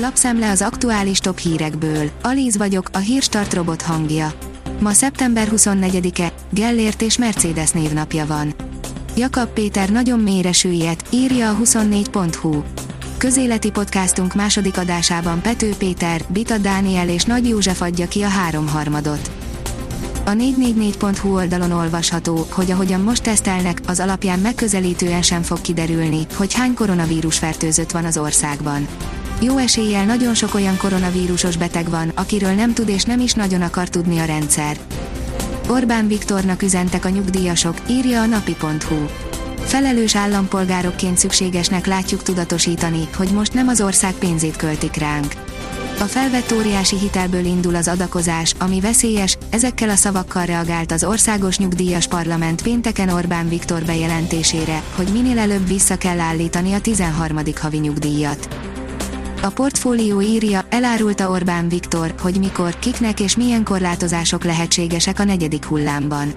Lapszemle az aktuális top hírekből. Alíz vagyok, a hírstart robot hangja. Ma szeptember 24-e, Gellért és Mercedes névnapja van. Jakab Péter nagyon mélyre süllyedt, írja a 24.hu. Közéleti podcastunk második adásában Pető Péter, Bita Dániel és Nagy József adja ki a háromharmadot. A 444.hu oldalon olvasható, hogy ahogyan most tesztelnek, az alapján megközelítően sem fog kiderülni, hogy hány koronavírus fertőzött van az országban. Jó eséllyel nagyon sok olyan koronavírusos beteg van, akiről nem tud és nem is nagyon akar tudni a rendszer. Orbán Viktornak üzentek a nyugdíjasok, írja a napi.hu. Felelős állampolgárokként szükségesnek látjuk tudatosítani, hogy most nem az ország pénzét költik ránk. A felvett óriási hitelből indul az adakozás, ami veszélyes, ezekkel a szavakkal reagált az Országos Nyugdíjas Parlament pénteken Orbán Viktor bejelentésére, hogy minél előbb vissza kell állítani a 13. havi nyugdíjat. A portfólió írja, elárulta Orbán Viktor, hogy mikor, kiknek és milyen korlátozások lehetségesek a negyedik hullámban.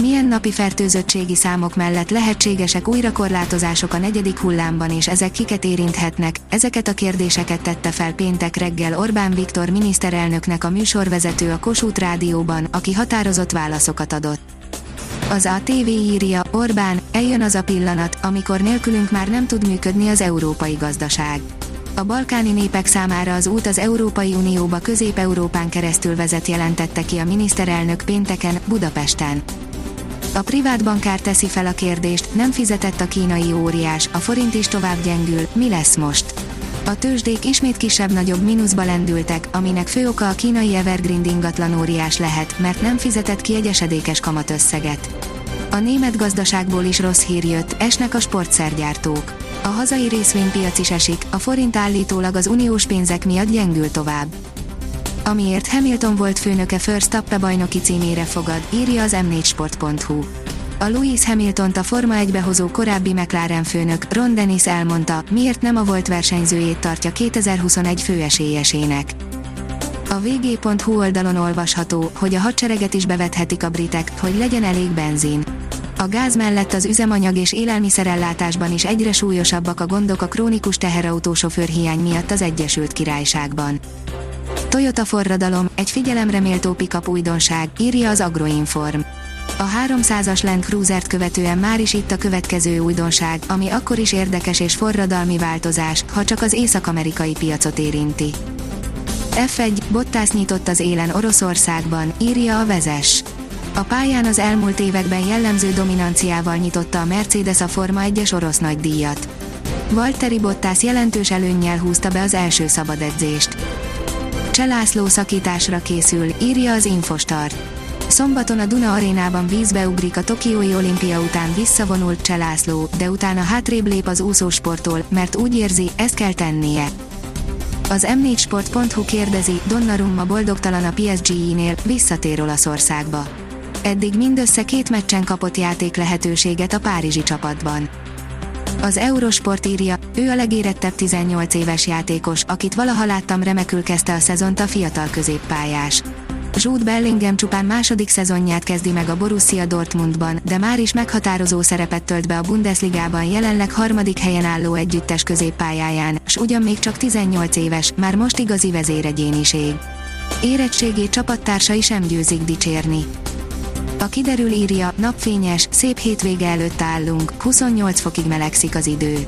Milyen napi fertőzöttségi számok mellett lehetségesek újra korlátozások a negyedik hullámban és ezek kiket érinthetnek, ezeket a kérdéseket tette fel péntek reggel Orbán Viktor miniszterelnöknek a műsorvezető a Kossuth Rádióban, aki határozott válaszokat adott. Az ATV írja, Orbán, eljön az a pillanat, amikor nélkülünk már nem tud működni az európai gazdaság a balkáni népek számára az út az Európai Unióba Közép-Európán keresztül vezet jelentette ki a miniszterelnök pénteken, Budapesten. A privát bankár teszi fel a kérdést, nem fizetett a kínai óriás, a forint is tovább gyengül, mi lesz most? A tőzsdék ismét kisebb-nagyobb mínuszba lendültek, aminek fő oka a kínai Evergreen ingatlan óriás lehet, mert nem fizetett ki egy esedékes kamatösszeget. A német gazdaságból is rossz hír jött, esnek a sportszergyártók. A hazai részvénypiac is esik, a forint állítólag az uniós pénzek miatt gyengül tovább. Amiért Hamilton volt főnöke First Tappe bajnoki címére fogad, írja az m4sport.hu. A Louis Hamilton a Forma 1 hozó korábbi McLaren főnök, Ron Dennis elmondta, miért nem a volt versenyzőjét tartja 2021 főesélyesének. A vg.hu oldalon olvasható, hogy a hadsereget is bevethetik a britek, hogy legyen elég benzin. A gáz mellett az üzemanyag és élelmiszerellátásban is egyre súlyosabbak a gondok a krónikus teherautósofőr hiány miatt az Egyesült Királyságban. Toyota forradalom, egy figyelemre méltó pickup újdonság, írja az Agroinform. A 300-as Land Cruiser-t követően már is itt a következő újdonság, ami akkor is érdekes és forradalmi változás, ha csak az észak-amerikai piacot érinti. F1, Bottas nyitott az élen Oroszországban, írja a vezes. A pályán az elmúlt években jellemző dominanciával nyitotta a Mercedes a Forma 1-es orosz nagydíjat. Valtteri Bottas jelentős előnnyel húzta be az első szabad edzést. Cselászló szakításra készül, írja az Infostart. Szombaton a Duna arénában vízbe ugrik a Tokiói olimpia után visszavonult Cselászló, de utána hátrébb lép az úszósporttól, mert úgy érzi, ezt kell tennie. Az m4sport.hu kérdezi, Donnarumma boldogtalan a PSG-nél, visszatér Olaszországba. Eddig mindössze két meccsen kapott játék lehetőséget a párizsi csapatban. Az Eurosport írja, ő a legérettebb 18 éves játékos, akit valaha láttam remekül kezdte a szezont a fiatal középpályás. Jude Bellingham csupán második szezonját kezdi meg a Borussia Dortmundban, de már is meghatározó szerepet tölt be a Bundesligában jelenleg harmadik helyen álló együttes középpályáján, s ugyan még csak 18 éves, már most igazi vezéregyéniség. Érettségét csapattársai sem győzik dicsérni. A kiderül írja, napfényes, szép hétvége előtt állunk, 28 fokig melegszik az idő.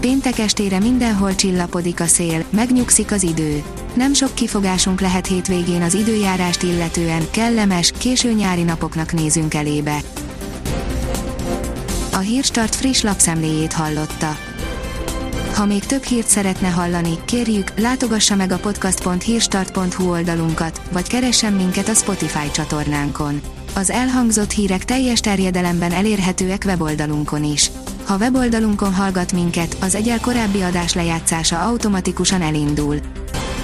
Péntek estére mindenhol csillapodik a szél, megnyugszik az idő. Nem sok kifogásunk lehet hétvégén az időjárást illetően, kellemes, késő nyári napoknak nézünk elébe. A Hírstart friss lapszemléjét hallotta. Ha még több hírt szeretne hallani, kérjük, látogassa meg a podcast.hírstart.hu oldalunkat, vagy keressen minket a Spotify csatornánkon az elhangzott hírek teljes terjedelemben elérhetőek weboldalunkon is. Ha weboldalunkon hallgat minket, az egyel korábbi adás lejátszása automatikusan elindul.